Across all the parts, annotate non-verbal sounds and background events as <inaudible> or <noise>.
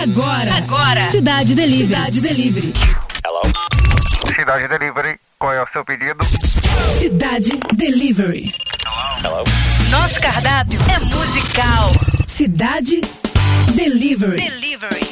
Agora. Agora. Cidade Delivery. Cidade Delivery. Hello. Cidade Delivery. Qual é o seu pedido? Cidade Delivery. Hello. Nosso cardápio é musical. Cidade Delivery. Delivery.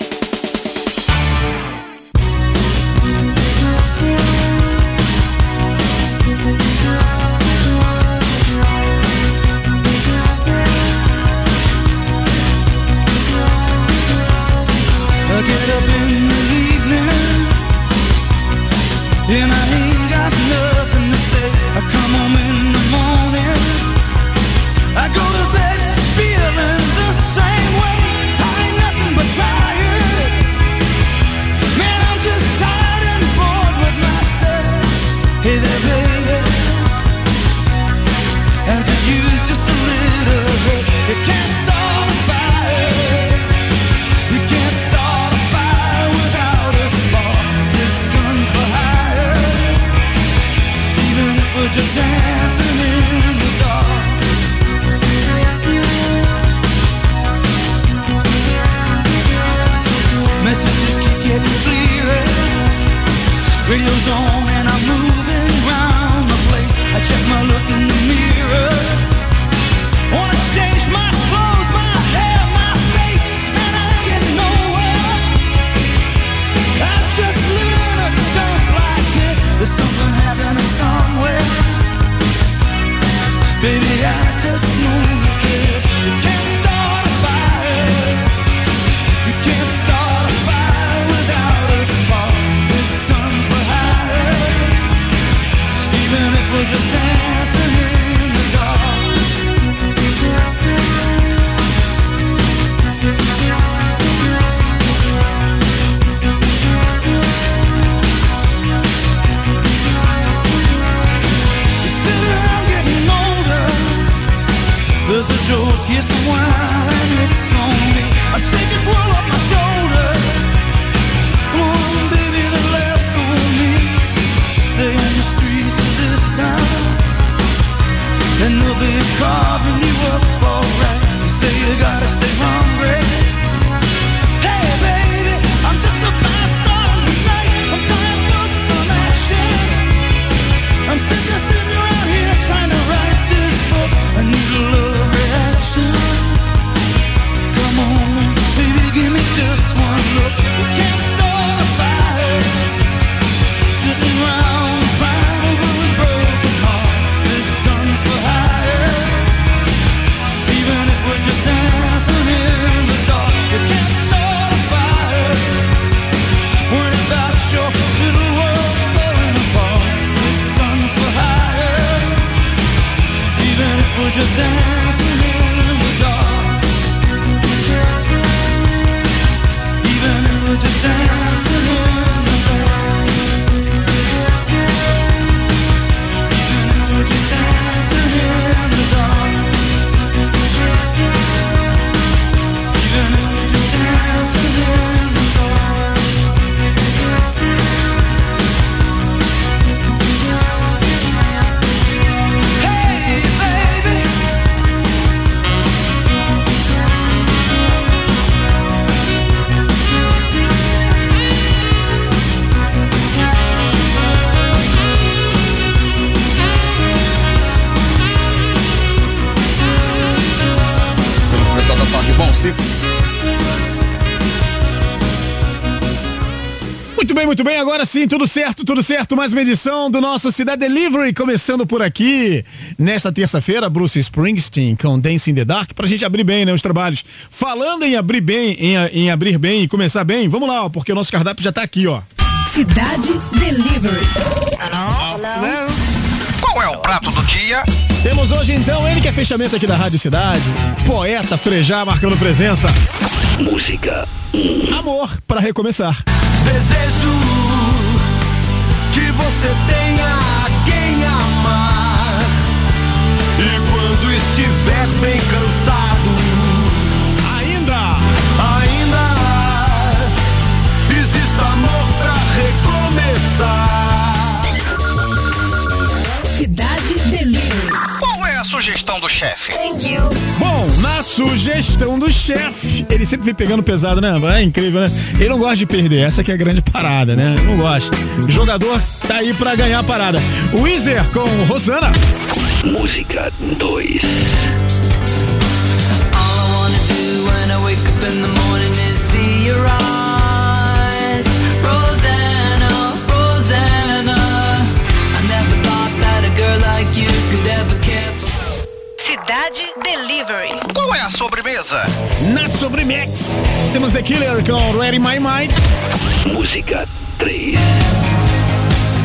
Radio's on and I'm moving round the place. I check my Bom, sim. Muito bem, muito bem. Agora sim, tudo certo, tudo certo. Mais uma edição do nosso Cidade Delivery começando por aqui. Nesta terça-feira, Bruce Springsteen com Dancing in the Dark, pra gente abrir bem, né, os trabalhos. Falando em abrir bem, em, em abrir bem e começar bem, vamos lá, ó, porque o nosso cardápio já tá aqui, ó. Cidade Delivery. Qual é o prato do dia? Temos hoje então ele que é fechamento aqui da Rádio Cidade, poeta Frejá marcando presença. Música. Amor para recomeçar. Desejo que você tenha quem amar. E quando estiver bem cansado sugestão do chefe? Bom, na sugestão do chefe, ele sempre vem pegando pesado, né? É incrível, né? Ele não gosta de perder, essa que é a grande parada, né? Não gosta. O jogador tá aí pra ganhar a parada. Weezer com Rosana. Música 2. Delivery. Qual é a sobremesa? Na Sobremex, temos The Killer com Ready My Mind. Música 3.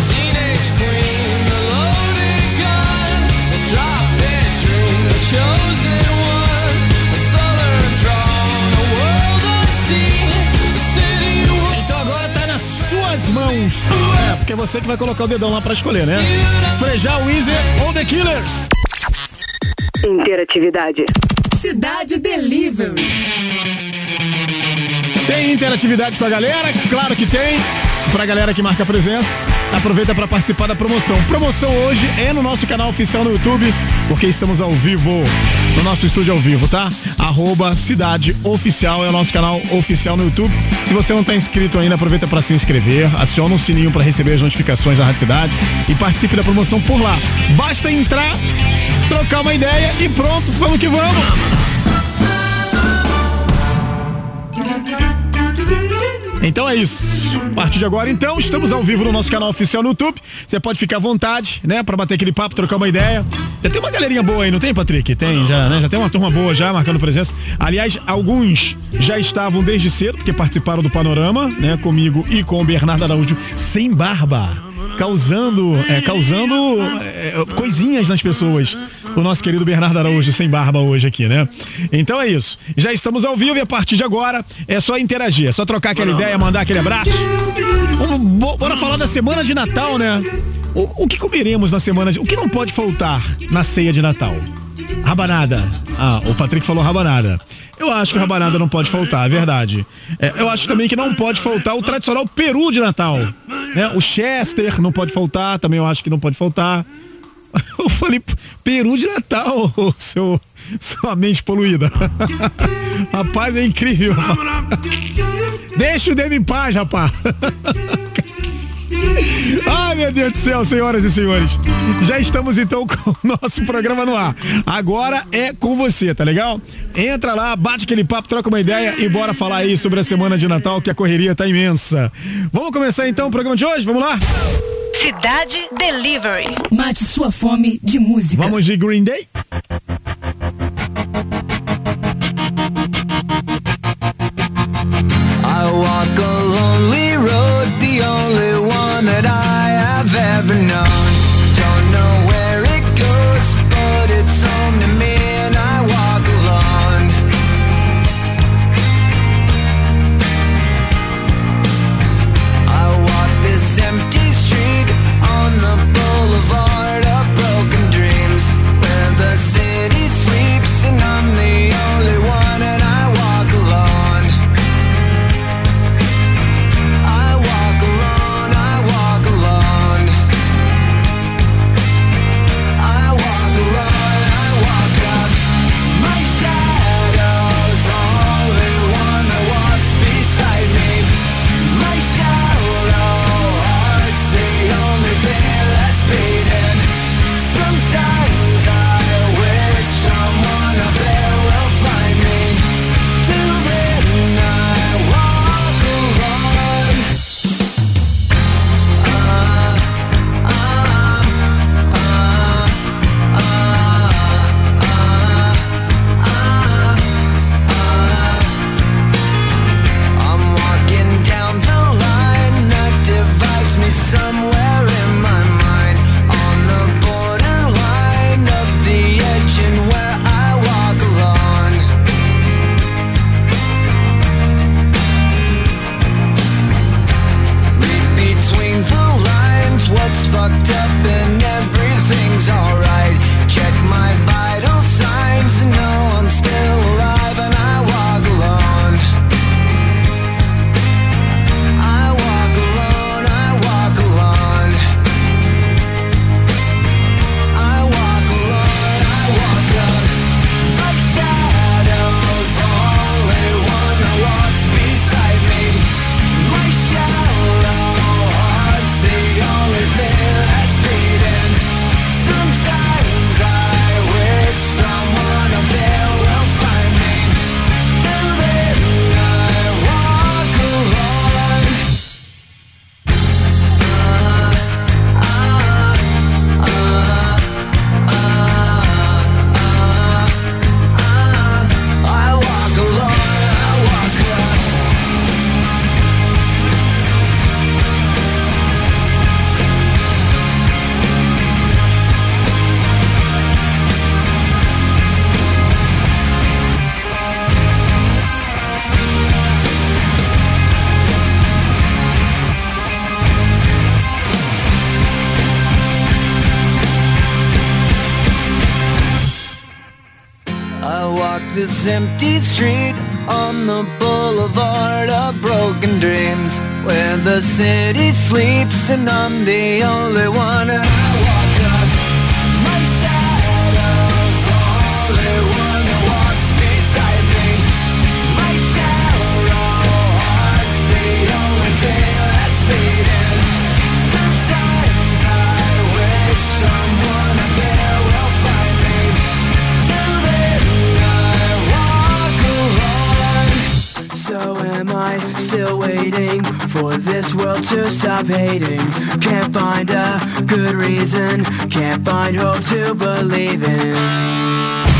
Teenage queen, the loaded gun, the drop dead dream, the chosen one, the southern drawn, the world unseen, the city wall. Então agora tá nas suas mãos. É, porque é você que vai colocar o dedão lá pra escolher, né? Frejar, Weezer ou The Killers. Interatividade. Cidade Delivery. Interatividade com a galera? Claro que tem. Pra galera que marca presença, aproveita para participar da promoção. Promoção hoje é no nosso canal oficial no YouTube, porque estamos ao vivo, no nosso estúdio ao vivo, tá? Arroba Cidade Oficial é o nosso canal oficial no YouTube. Se você não tá inscrito ainda, aproveita para se inscrever, aciona o sininho para receber as notificações da Rádio Cidade e participe da promoção por lá. Basta entrar, trocar uma ideia e pronto, vamos que vamos! Então é isso. A partir de agora, então, estamos ao vivo no nosso canal oficial no YouTube. Você pode ficar à vontade, né? Pra bater aquele papo, trocar uma ideia. Já tem uma galerinha boa aí, não tem, Patrick? Tem, já, né? Já tem uma turma boa já, marcando presença. Aliás, alguns já estavam desde cedo, porque participaram do Panorama, né? Comigo e com o Bernardo Araújo, sem barba. Causando, é, causando é, coisinhas nas pessoas. O nosso querido Bernardo Araújo, sem barba hoje aqui, né? Então é isso. Já estamos ao vivo e a partir de agora é só interagir, é só trocar aquela ideia, mandar aquele abraço. Vamos, bora falar da semana de Natal, né? O, o que comeremos na semana de. O que não pode faltar na ceia de Natal? Rabanada. Ah, o Patrick falou rabanada. Eu acho que rabanada não pode faltar, é verdade. É, eu acho também que não pode faltar o tradicional peru de Natal. Né? O Chester não pode faltar, também eu acho que não pode faltar. <laughs> Eu falei peru de Natal, seu, sua mente poluída. <laughs> Rapaz, é incrível. <laughs> Deixa o dedo em paz, rapaz. Ai, meu Deus do céu, senhoras e senhores. Já estamos então <laughs> com o nosso programa no ar. Agora é com você, tá legal? Entra lá, bate aquele papo, troca uma ideia e bora falar aí sobre a semana de Natal, que a correria tá imensa. Vamos começar então o programa de hoje? Vamos lá? Cidade Delivery. Mate sua fome de música. Vamos de Green Day? I'm the only one. of this world to stop hating. Can't find a good reason, can't find hope to believe in.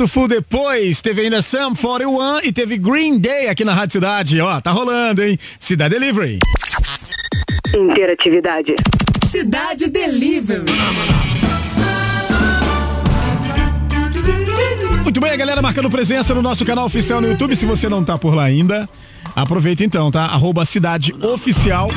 Patufu, depois teve ainda Sam 41 e teve Green Day aqui na Rádio Cidade. Ó, tá rolando, hein? Cidade Delivery. Interatividade. Cidade Delivery. Muito bem, a galera marcando presença no nosso canal oficial no YouTube. Se você não tá por lá ainda, aproveita então, tá? Arroba Cidade Oficial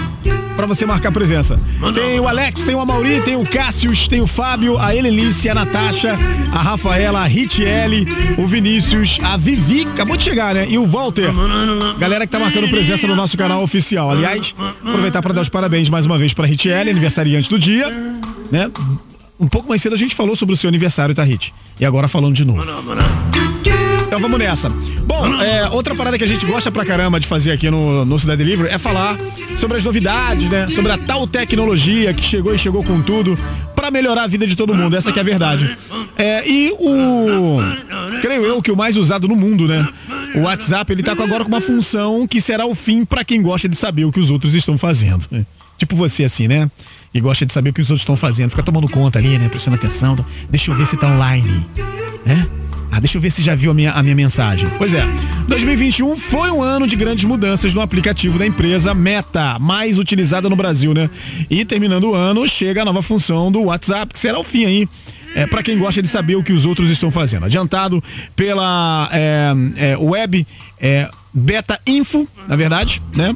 pra você marcar presença. Tem o Alex, tem o Amauri, tem o Cássius, tem o Fábio, a Elenice, a Natasha, a Rafaela, a Ritiele, o Vinícius, a Vivi, acabou de chegar, né? E o Walter. Galera que tá marcando presença no nosso canal oficial. Aliás, aproveitar pra dar os parabéns mais uma vez pra Ritiele, aniversariante do dia, né? Um pouco mais cedo a gente falou sobre o seu aniversário, tá, Rit? E agora falando de novo. Então vamos nessa. Bom, é, outra parada que a gente gosta pra caramba de fazer aqui no, no Cidade Livre é falar sobre as novidades, né? Sobre a tal tecnologia que chegou e chegou com tudo pra melhorar a vida de todo mundo. Essa que é a verdade. É, e o. Creio eu que o mais usado no mundo, né? O WhatsApp, ele tá agora com uma função que será o fim pra quem gosta de saber o que os outros estão fazendo. Tipo você, assim, né? E gosta de saber o que os outros estão fazendo. Fica tomando conta ali, né? Prestando atenção. Deixa eu ver se tá online. Né? Ah, deixa eu ver se já viu a minha, a minha mensagem. Pois é, 2021 foi um ano de grandes mudanças no aplicativo da empresa Meta, mais utilizada no Brasil, né? E terminando o ano, chega a nova função do WhatsApp, que será o fim aí. É, para quem gosta de saber o que os outros estão fazendo. Adiantado pela é, é, web é, Beta Info, na verdade, né?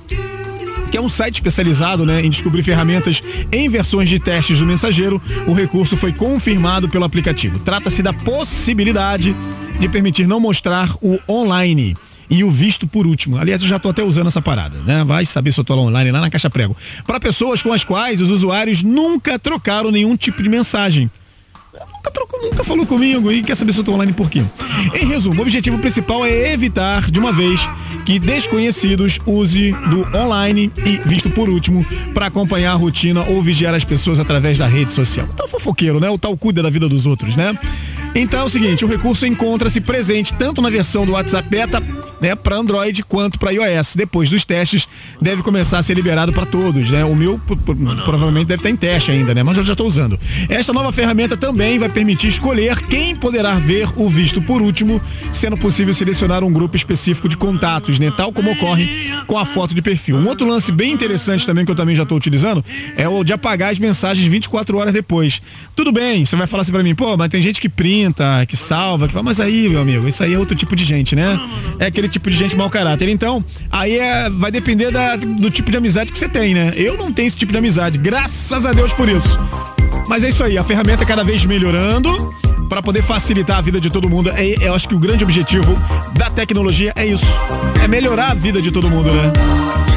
Que é um site especializado né, em descobrir ferramentas em versões de testes do mensageiro, o recurso foi confirmado pelo aplicativo. Trata-se da possibilidade de permitir não mostrar o online. E o visto por último. Aliás, eu já tô até usando essa parada, né? Vai saber se eu tô lá online, lá na caixa prego. Para pessoas com as quais os usuários nunca trocaram nenhum tipo de mensagem nunca trocou, nunca falou comigo e quer saber se eu tô online por quê. Em resumo, o objetivo principal é evitar, de uma vez, que desconhecidos use do online e, visto por último, para acompanhar a rotina ou vigiar as pessoas através da rede social. Tal fofoqueiro, né? O tal cuida da vida dos outros, né? Então é o seguinte, o recurso encontra-se presente tanto na versão do WhatsApp Beta, né, para Android quanto para iOS. Depois dos testes, deve começar a ser liberado para todos, né? O meu p- provavelmente deve estar em teste ainda, né? Mas eu já estou usando. Esta nova ferramenta também vai permitir escolher quem poderá ver o visto por último, sendo possível selecionar um grupo específico de contatos, né? Tal como ocorre com a foto de perfil. Um outro lance bem interessante também que eu também já estou utilizando é o de apagar as mensagens 24 horas depois. Tudo bem, você vai falar assim para mim, pô, mas tem gente que printa, que salva, que fala, mas aí, meu amigo, isso aí é outro tipo de gente, né? É aquele tipo de gente mau caráter. Então, aí é, vai depender da- do tipo de amizade que você tem, né? Eu não tenho esse tipo de amizade, graças a Deus por isso. Mas é isso aí, a ferramenta cada vez melhorando para poder facilitar a vida de todo mundo. É, eu acho que o grande objetivo da tecnologia é isso, é melhorar a vida de todo mundo, né?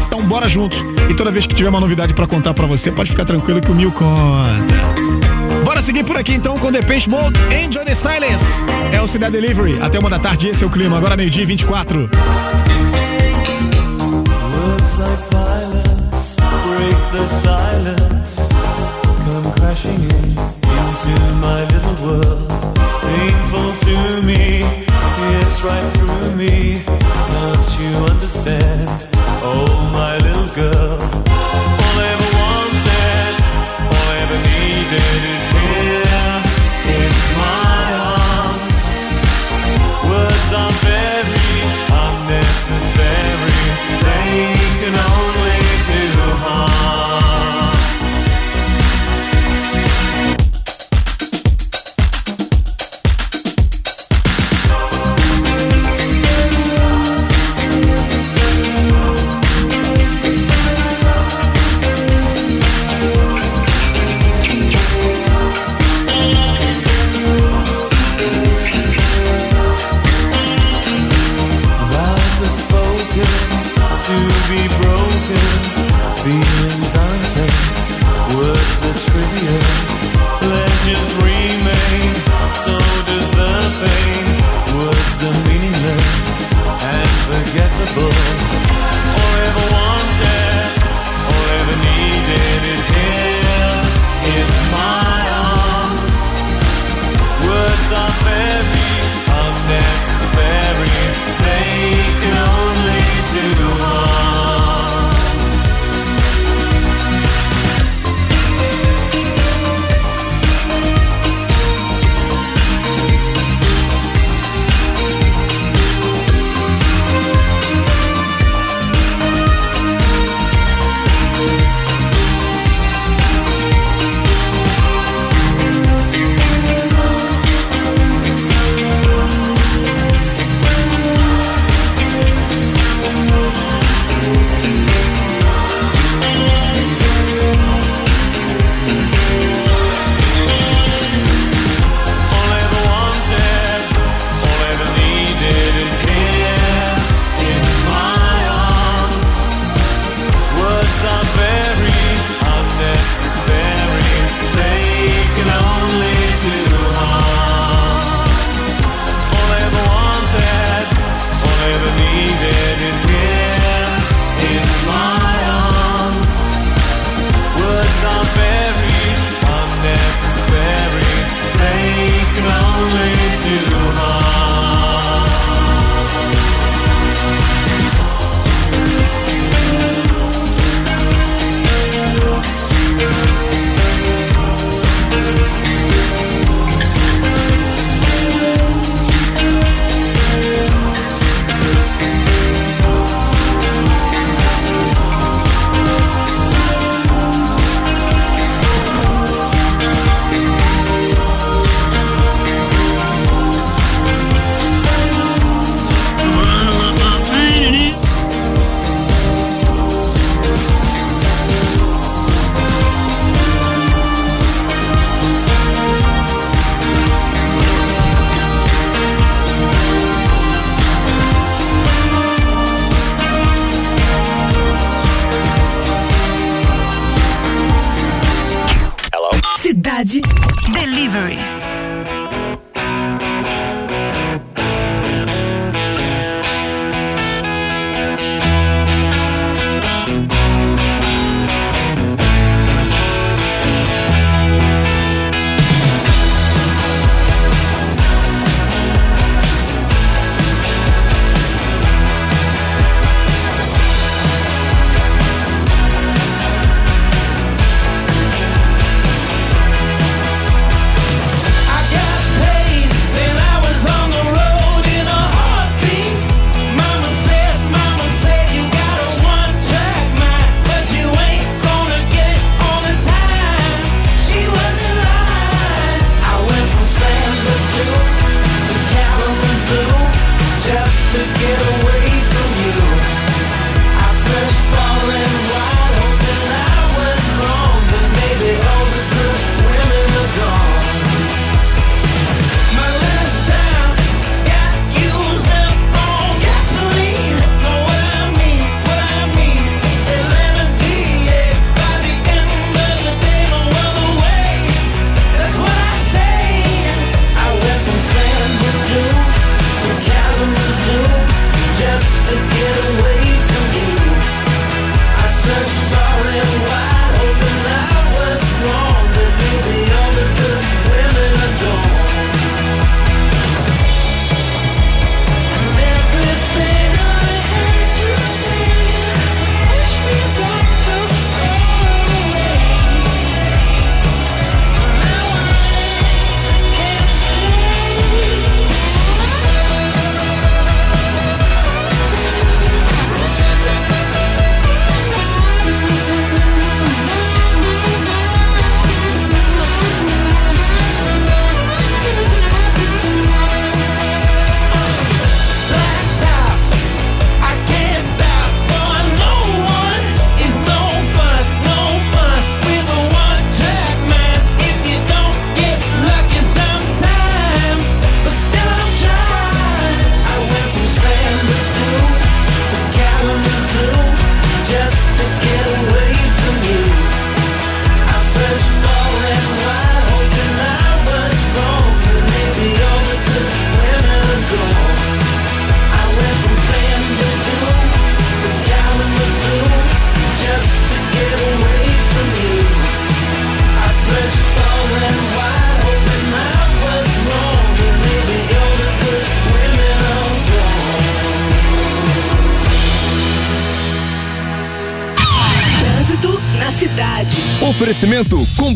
Então bora juntos. E toda vez que tiver uma novidade para contar para você, pode ficar tranquilo que o Mil conta. Bora seguir por aqui então com Depeche Mode, Enjoy the Silence. É o Cidade Delivery. Até uma da tarde, esse é o clima. Agora meio-dia e 24. Words like violence break the silence. Crashing in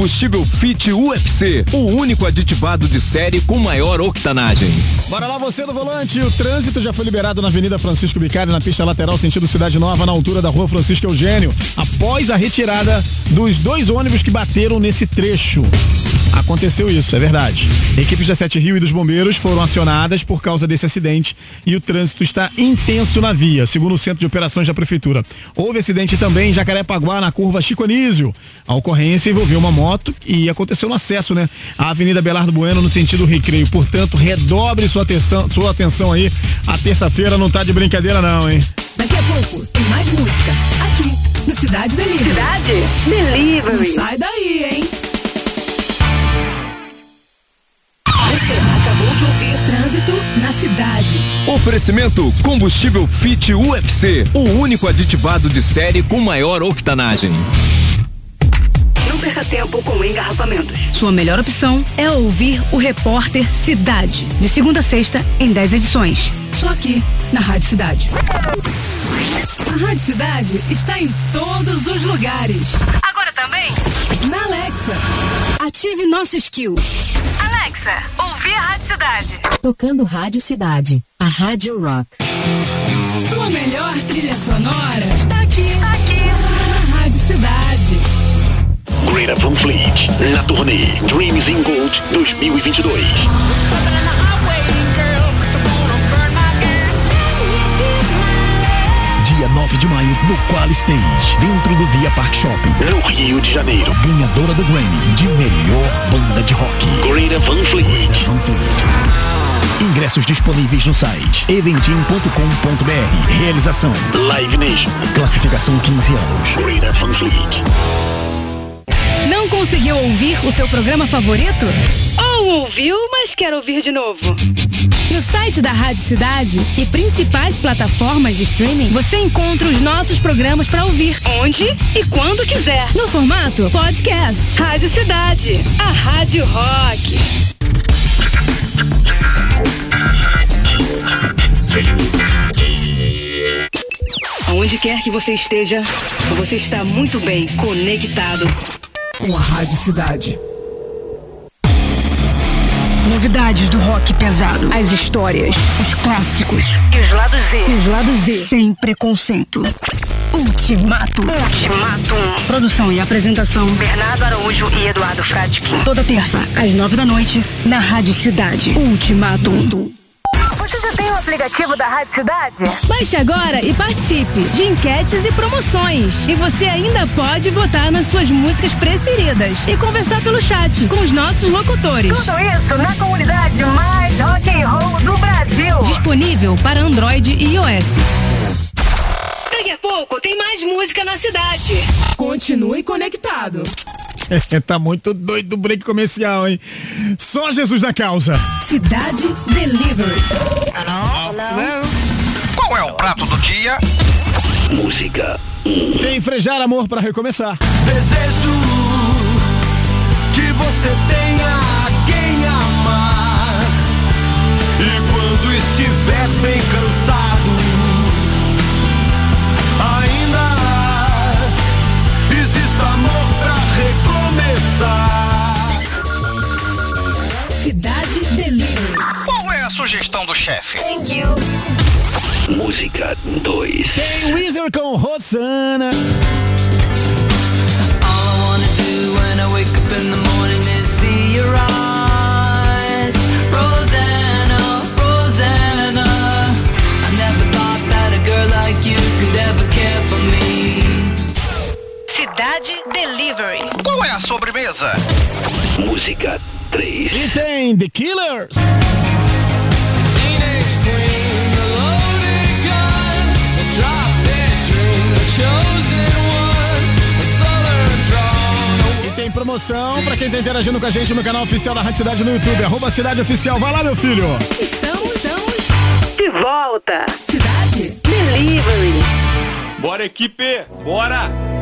combustível Fit UFC, o único aditivado de série com maior octanagem. Bora lá, você do volante. O trânsito já foi liberado na Avenida Francisco Bicari, na pista lateral, sentido Cidade Nova, na altura da rua Francisco Eugênio, após a retirada dos dois ônibus que bateram nesse trecho. Aconteceu isso, é verdade. Equipes da Sete Rio e dos bombeiros foram acionadas por causa desse acidente e o trânsito está intenso na via, segundo o Centro de Operações da Prefeitura. Houve acidente também em Jacarepaguá, na curva Chico Anísio. A ocorrência envolveu uma moto e aconteceu no acesso, né? À Avenida Belardo Bueno, no sentido recreio. Portanto, redobre sua atenção, sua atenção aí. A terça-feira não tá de brincadeira, não, hein? Daqui a pouco tem mais música aqui no Cidade Delivery. Cidade Delivery. Não sai daí, hein? Trânsito na Cidade. Oferecimento combustível Fit UFC, o único aditivado de série com maior octanagem. Não perca tempo com engarrafamentos. Sua melhor opção é ouvir o repórter Cidade, de segunda a sexta, em 10 edições. Só aqui, na Rádio Cidade. A Rádio Cidade está em todos os lugares. Agora também? Na Alexa. Ative nosso skill. Alexa, ouvir a Rádio Cidade. Tocando Rádio Cidade, a Rádio Rock. Sua melhor trilha sonora está aqui. Está aqui. Na Rádio Cidade. Greta Van Fleet, na turnê Dreams in Gold 2022. Dia 9 de maio, no Qual Stage, dentro do Via Park Shopping. No Rio de Janeiro. Ganhadora do Grammy de melhor banda de rock. Greta Van Fleet. Van Fleet. Ingressos disponíveis no site eventim.com.br. Realização Live Nation. Classificação 15 anos. Greta Van Fleet. Não conseguiu ouvir o seu programa favorito? Ou ouviu, mas quer ouvir de novo? No site da Rádio Cidade e principais plataformas de streaming, você encontra os nossos programas para ouvir onde e quando quiser. No formato podcast. Rádio Cidade, a Rádio Rock. Aonde quer que você esteja, você está muito bem conectado com a Rádio Cidade. Novidades do rock pesado, as histórias, os clássicos E os lados Z. e os lados Z, sem preconceito. Ultimato. Ultimatum. Produção e apresentação. Bernardo Araújo e Eduardo Fradkin. Toda terça, às nove da noite, na Rádio Cidade. Ultimatum. Você já tem aplicativo da Rádio Cidade? Baixe agora e participe de enquetes e promoções. E você ainda pode votar nas suas músicas preferidas e conversar pelo chat com os nossos locutores. Tudo isso na comunidade mais rock and roll do Brasil. Disponível para Android e iOS. Daqui a pouco tem mais música na cidade. Continue conectado. <laughs> tá muito doido o break comercial, hein? Só Jesus na causa. Cidade Delivery. Qual é o prato do dia? Música Tem frejar amor para recomeçar. Desejo que você tenha quem amar. E quando estiver bem cansado, Cidade Delivery. Qual é a sugestão do chefe? Música 2. Tem Weezer com Rosana. All I wanna do when I wake up in the morning is see your eyes. Rosanna, Rosanna. I never thought that a girl like you could ever care for me. Cidade Delivery. Qual é a sobremesa? Música 3. E tem The Killers. E tem promoção pra quem tá interagindo com a gente no canal oficial da Rádio Cidade no YouTube. Arroba Cidade Oficial. Vai lá, meu filho. Estamos, estamos. De volta. Cidade Delivery. Bora, equipe! Bora!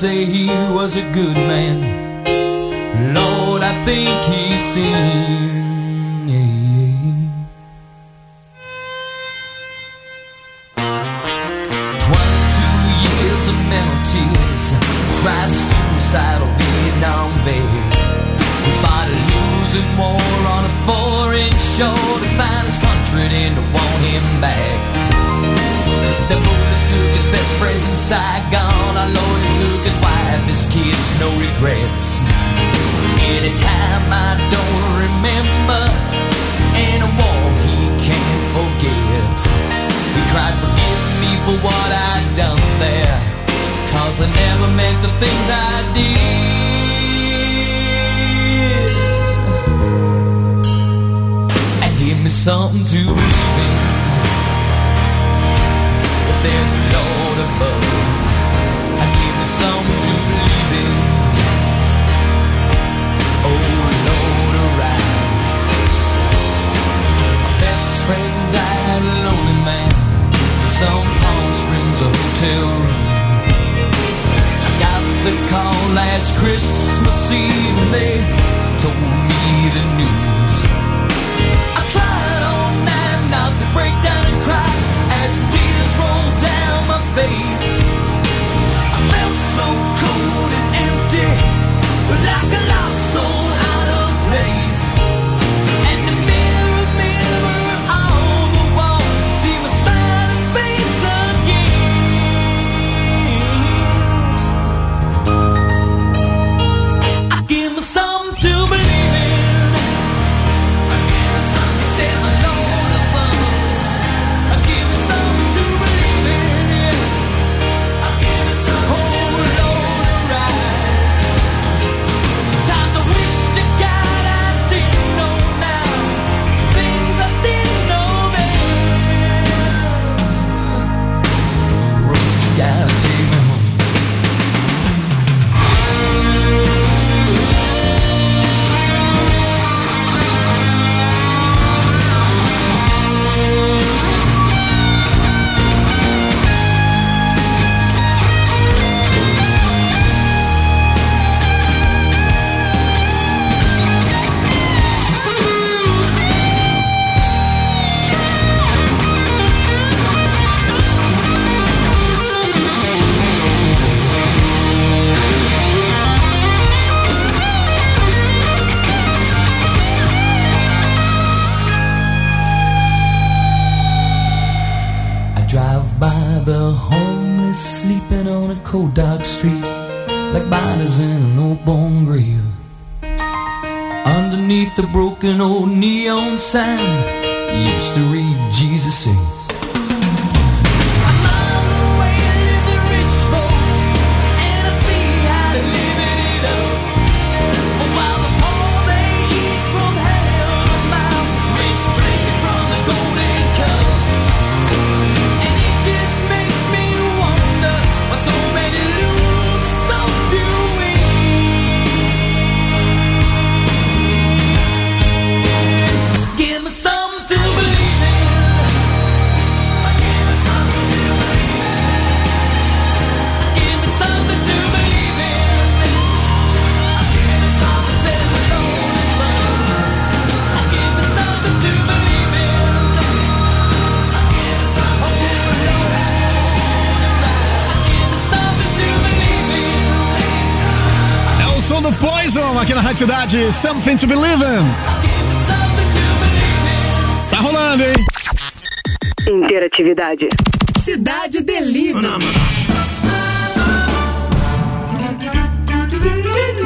say he was a good man. If there's a Lord above give me to believe in. Oh Lord My best friend died a lonely man. In some Palm Springs hotel room. I got the call last Christmas Eve They told me the news to break down and cry as tears roll down my face. I felt so cold and empty, like a lost soul. cold dark street like bodies in an old bone grave. Underneath the broken old neon sign, used to read Jesus sings. Rádio Cidade, Something to Believe In. Tá rolando, hein? Interatividade. Cidade Delivery.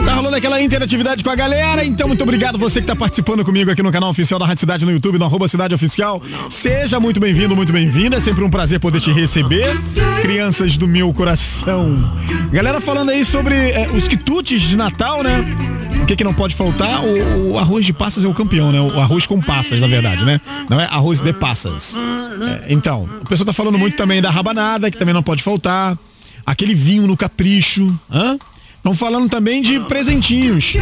Tá rolando aquela interatividade com a galera, então muito obrigado você que está participando comigo aqui no canal oficial da Rádio Cidade no YouTube, no arroba Cidade Oficial. Seja muito bem-vindo, muito bem-vinda, é sempre um prazer poder te receber, crianças do meu coração. Galera falando aí sobre é, os quitutes de Natal, né? O que, que não pode faltar? O, o arroz de passas é o campeão, né? O arroz com passas, na verdade, né? Não é arroz de passas. É, então, o pessoal tá falando muito também da rabanada, que também não pode faltar. Aquele vinho no capricho. Hã? Estão falando também de presentinhos.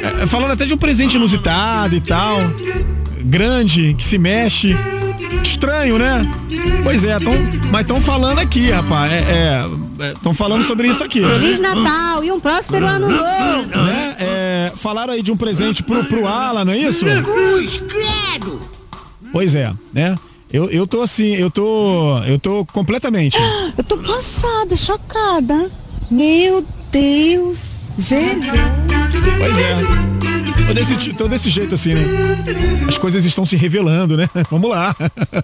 É, falando até de um presente inusitado e tal. Grande, que se mexe. Estranho, né? Pois é, tão, mas estão falando aqui, rapaz. Estão falando sobre isso aqui. Feliz Natal e um próspero ano novo. Né? É, falaram aí de um presente pro, pro Alan, não é isso? Cruz, credo. Pois é, né? Eu, eu tô assim, eu tô. Eu tô completamente. Eu tô passada, chocada. Meu Deus, Jesus. Pois é. Tô desse, tô desse jeito assim, né? As coisas estão se revelando, né? <laughs> Vamos lá.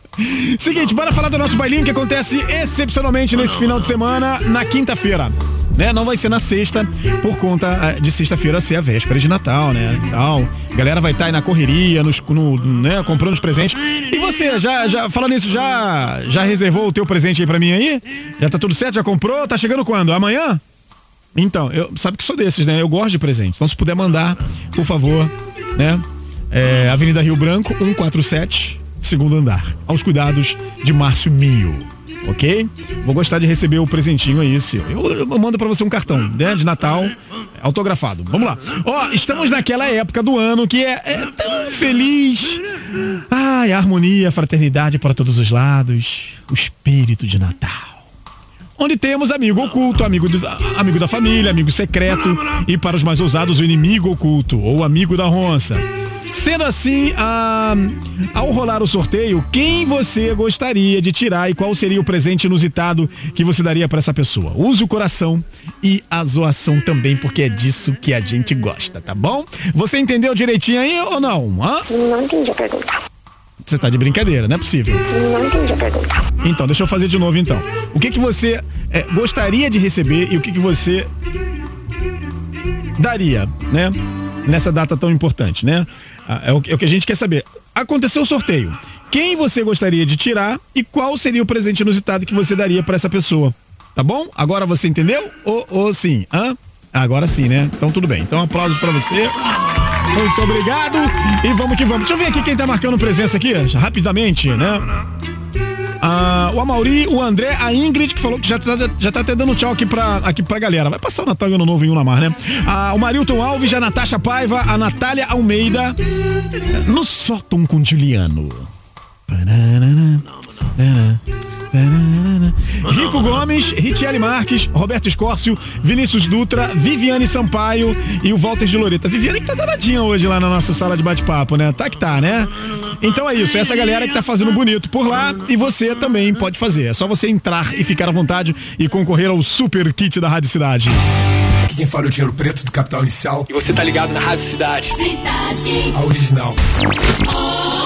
<laughs> Seguinte, bora falar do nosso bailinho que acontece excepcionalmente nesse final de semana, na quinta-feira. Né? Não vai ser na sexta, por conta eh, de sexta-feira ser a véspera de Natal, né? E Tal. A galera vai estar aí na correria, nos, no, né? comprando os presentes. E você, já, já, falando nisso, já, já reservou o teu presente aí pra mim aí? Já tá tudo certo? Já comprou? Tá chegando quando? Amanhã? Então, eu sabe que sou desses, né? Eu gosto de presente. Então, se puder mandar, por favor, né? É, Avenida Rio Branco, 147, segundo andar. Aos cuidados de Márcio Mio. Ok? Vou gostar de receber o presentinho aí, seu. Eu, eu mando pra você um cartão, né? De Natal, autografado. Vamos lá. Ó, estamos naquela época do ano que é, é tão feliz. Ai, harmonia, fraternidade para todos os lados. O espírito de Natal onde temos amigo oculto, amigo, do- amigo da família, amigo secreto e para os mais ousados o inimigo oculto ou amigo da ronça. Sendo assim, ao rolar o sorteio, quem você gostaria de tirar e qual seria o presente inusitado que você daria para essa pessoa? Use o coração e a zoação também, porque é disso que a gente gosta, tá bom? Você entendeu direitinho aí ou não? Hã? Não entendi a pergunta. Você tá de brincadeira, não é possível. Não entendi a pergunta. Então, deixa eu fazer de novo então. O que que você é, gostaria de receber e o que que você daria, né? Nessa data tão importante, né? Ah, É o, que- é o que a gente quer saber. Aconteceu o sorteio. Quem você gostaria de tirar e qual seria o presente inusitado que você daria pra essa pessoa? Tá bom? Agora você entendeu? Ou, ou sim? Hã? Agora sim, né? Então tudo bem. Então aplausos pra você. Muito obrigado. E vamos que vamos. Deixa eu ver aqui quem tá marcando presença aqui, rapidamente, né? Ah, o Amauri, o André, a Ingrid, que falou que já tá, já tá até dando tchau aqui pra, aqui pra galera. Vai passar o Natal e Ano Novo em Unamar, né? Ah, o Marilton Alves, a Natasha Paiva, a Natália Almeida, no sótão com Juliano. Rico Gomes, Ritiele Marques, Roberto Escórcio, Vinícius Dutra, Viviane Sampaio e o Walter de Loreta. Viviane que tá danadinha hoje lá na nossa sala de bate-papo, né? Tá que tá, né? Então é isso, essa galera que tá fazendo bonito por lá e você também pode fazer. É só você entrar e ficar à vontade e concorrer ao super kit da Rádio Cidade. Aqui quem fala é o Dinheiro Preto do Capital Inicial. E você tá ligado na Rádio Cidade. A original. Meu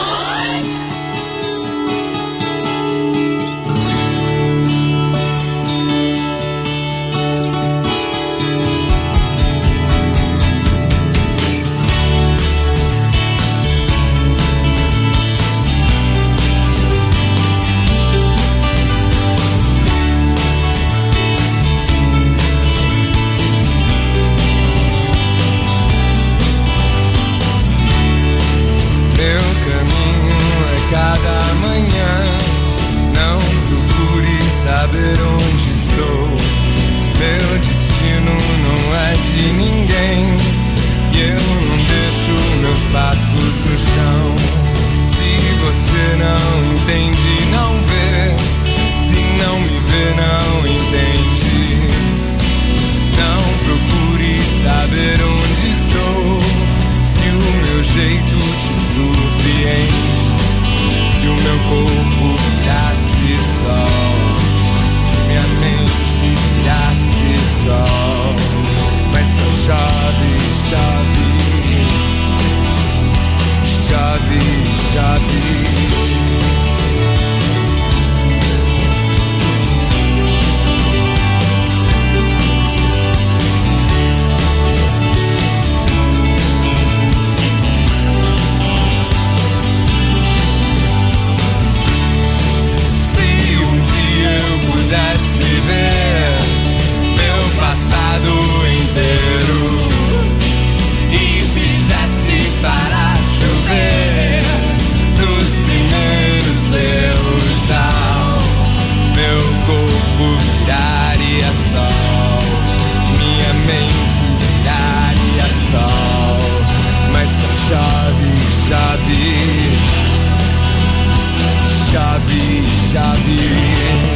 onde estou. Se o meu jeito te surpreende, se o meu corpo virasse sol, se minha mente virasse sol, mas só chove, chove, chove, chove. chave, chave.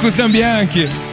Kiko Zambianchi.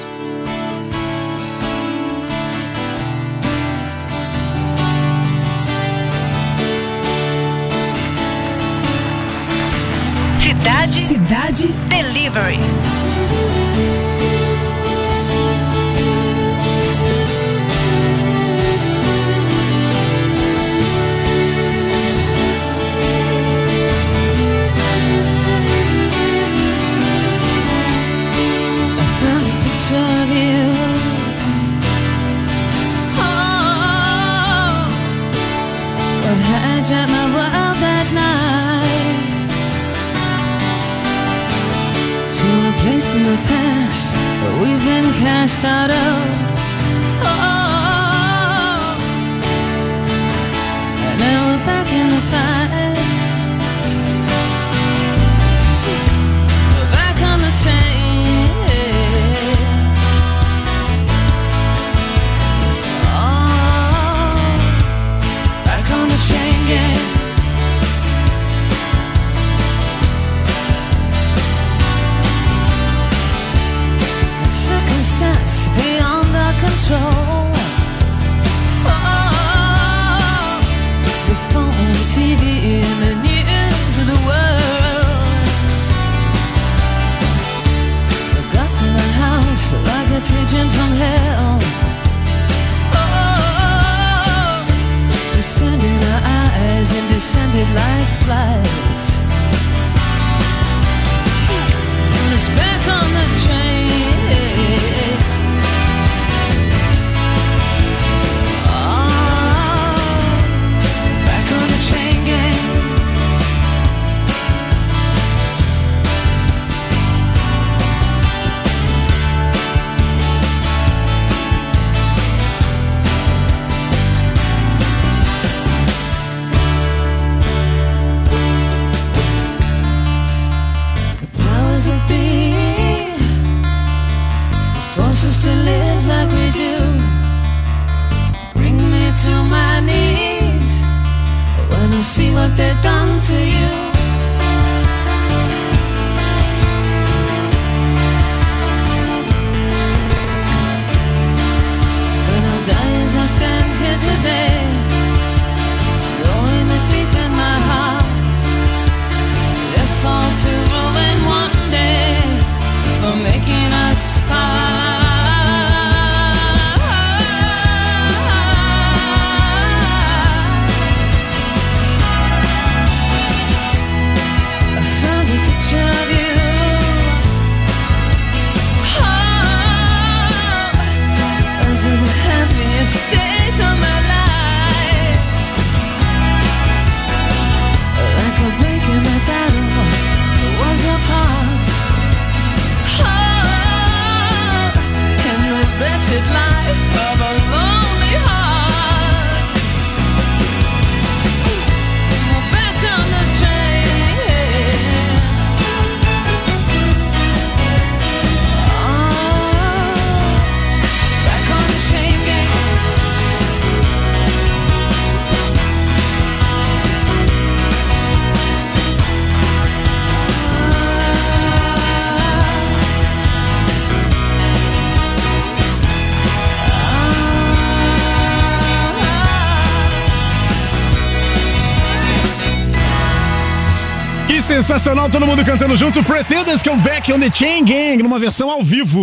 Sensacional, todo mundo cantando junto. Pretenders Come Back on the Chain Gang, numa versão ao vivo.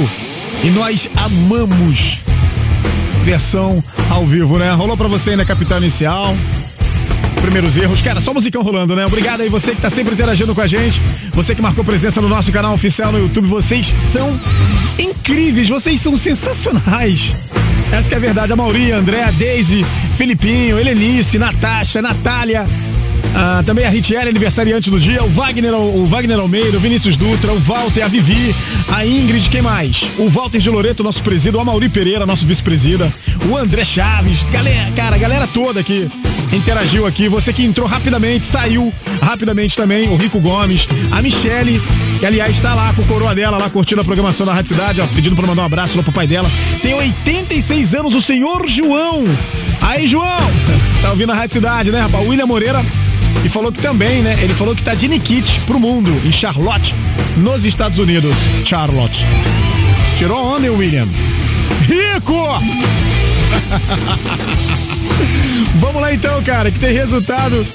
E nós amamos versão ao vivo, né? Rolou pra você aí na capital inicial. Primeiros erros. Cara, só musicão rolando, né? Obrigado aí você que tá sempre interagindo com a gente. Você que marcou presença no nosso canal oficial no YouTube. Vocês são incríveis, vocês são sensacionais. Essa que é a verdade. A Mauri, a André, a Daisy, Felipinho, Helenice, Natasha, Natália. Ah, também a Ritiele, aniversariante do dia, o Wagner, o Wagner Almeida, o Vinícius Dutra, o Walter, a Vivi, a Ingrid, quem mais? O Walter de Loreto, nosso presida, o Amauri Pereira, nosso vice-presida, o André Chaves, galera, cara, a galera toda aqui interagiu aqui. Você que entrou rapidamente, saiu rapidamente também, o Rico Gomes, a Michele, que aliás está lá com o coroa dela, lá curtindo a programação da Rádio Cidade, ó, pedindo pra mandar um abraço lá pro pai dela. Tem 86 anos, o senhor João. Aí, João, tá ouvindo a Rádio Cidade, né, rapaz? William Moreira E falou que também, né? Ele falou que tá de Nikit pro mundo, em Charlotte, nos Estados Unidos. Charlotte. Tirou onda, hein, William? Rico! <laughs> Vamos lá então, cara, que tem resultado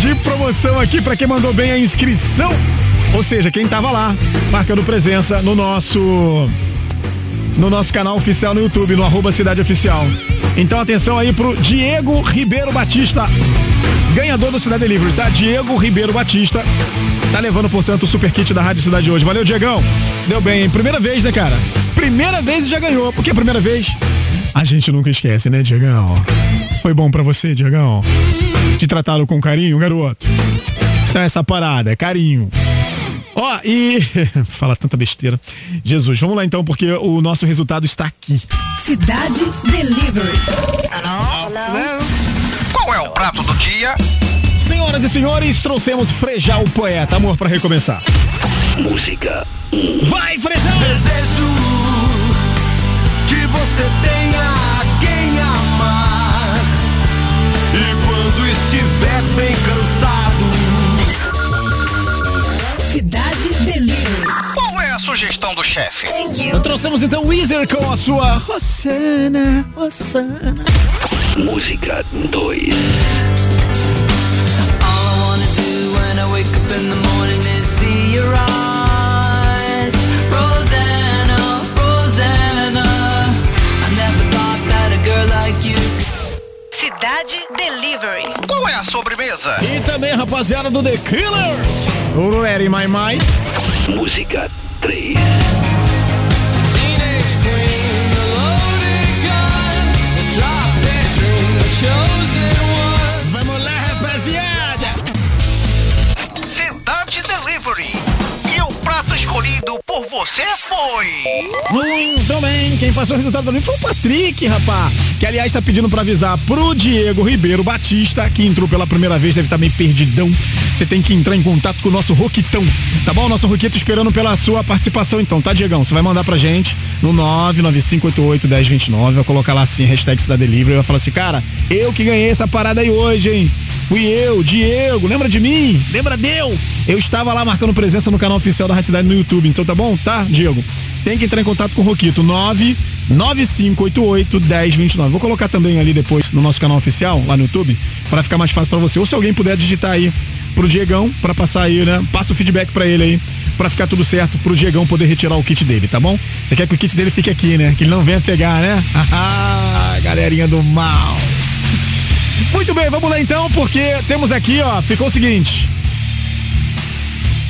de promoção aqui para quem mandou bem a inscrição. Ou seja, quem tava lá, marcando presença no nosso no nosso canal oficial no YouTube, no arroba Cidade Oficial. Então atenção aí pro Diego Ribeiro Batista, ganhador do Cidade Delivery, tá? Diego Ribeiro Batista, tá levando, portanto, o super kit da Rádio Cidade hoje. Valeu, Diegão. Deu bem, hein? Primeira vez, né, cara? Primeira vez e já ganhou. Por que primeira vez? A gente nunca esquece, né, Diegão? Foi bom pra você, Diegão? Te trataram com carinho, garoto? Então essa parada, é carinho. Ó, e. <laughs> Fala tanta besteira. Jesus, vamos lá então, porque o nosso resultado está aqui. Cidade Delivery. Qual é o prato do dia? Senhoras e senhores, trouxemos Frejal o poeta. Amor pra recomeçar. Música. Vai, Frejal! Desejo que você tenha quem amar. E quando estiver bem cansado, Cidade. Qual é a sugestão do chefe? Nós trouxemos então Weezer com a sua Rossana, Rossana. Música 2. All I wanna do when I wake up in the morning is see your eyes. Rosanna, Rosanna. I never thought that a girl like you Cidade Delivery. Qual é a sobremesa? E também, rapaziada do The Killers. O Ready My Mind. Música 3. Chosen você foi. Muito bem, quem passou o resultado pra mim foi o Patrick, rapá. Que aliás tá pedindo pra avisar pro Diego Ribeiro Batista, que entrou pela primeira vez, deve estar meio perdidão. Você tem que entrar em contato com o nosso Roquitão, tá bom? Nosso Roquito esperando pela sua participação então, tá, Diegão? Você vai mandar pra gente no 995881029, vai colocar lá assim, hashtag Cidade Delivery, e vai falar assim, cara, eu que ganhei essa parada aí hoje, hein? Fui eu, Diego, lembra de mim? Lembra deu? Eu estava lá marcando presença no canal oficial da Rádio Cidade no YouTube, então tá bom? Tá, Diego? Tem que entrar em contato com o Roquito, 99588 1029. Vou colocar também ali depois no nosso canal oficial, lá no YouTube, para ficar mais fácil para você. Ou se alguém puder digitar aí pro Diegão, para passar aí, né? Passa o feedback para ele aí, para ficar tudo certo, pro Diegão poder retirar o kit dele, tá bom? Você quer que o kit dele fique aqui, né? Que ele não venha pegar, né? Haha, <laughs> galerinha do mal. Muito bem, vamos lá então, porque temos aqui, ó, ficou o seguinte.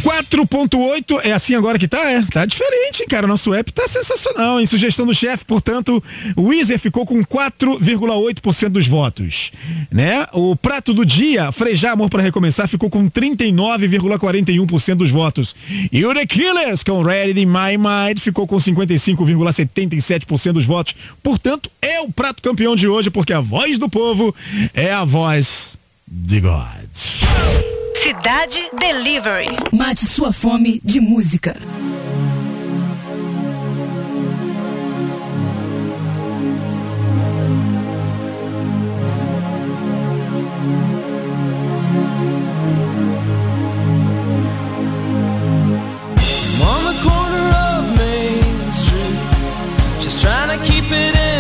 4.8 é assim agora que tá, é? Tá diferente, cara. Nosso app tá sensacional, em sugestão do chefe, portanto, o Weezer ficou com 4,8% dos votos, né? O prato do dia, Frejar Amor para Recomeçar, ficou com 39,41% dos votos. E o The Killers, com Ready in My Mind, ficou com 55,77% dos votos. Portanto, é o prato campeão de hoje, porque a voz do povo é a voz de God. Cidade Delivery. Mate sua fome de música. I'm on the corner of Main Street, just trying to keep it in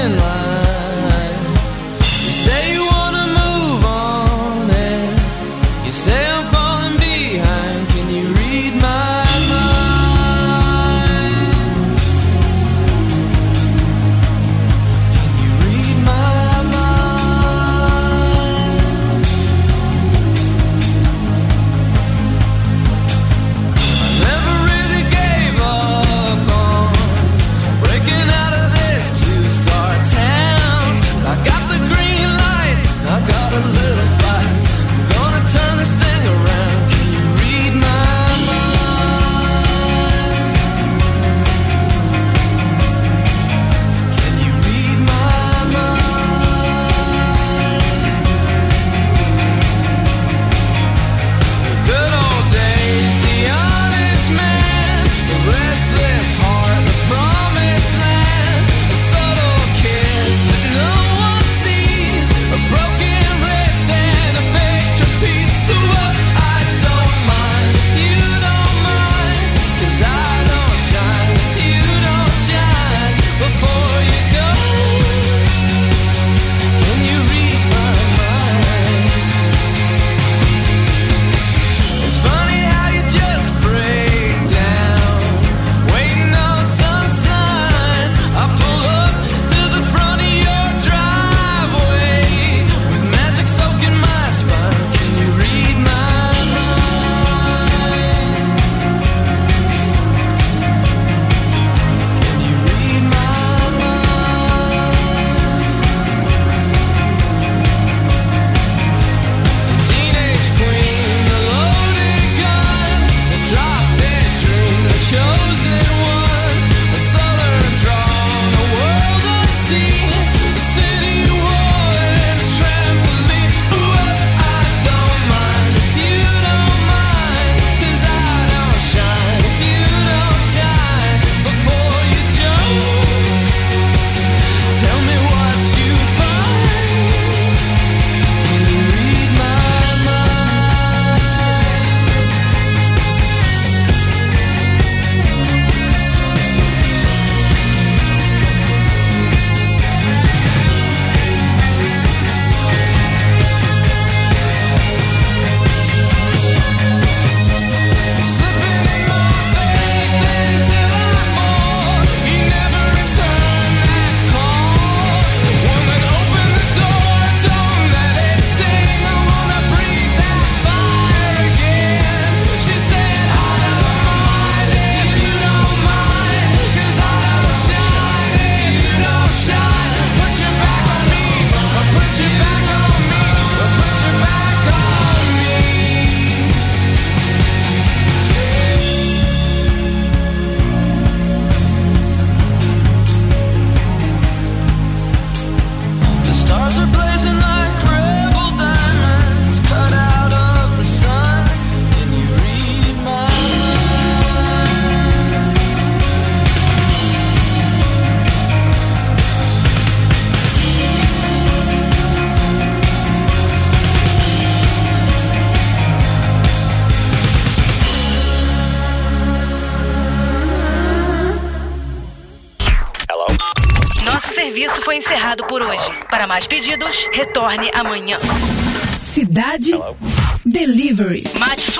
retorne amanhã. Cidade Delivery. Mate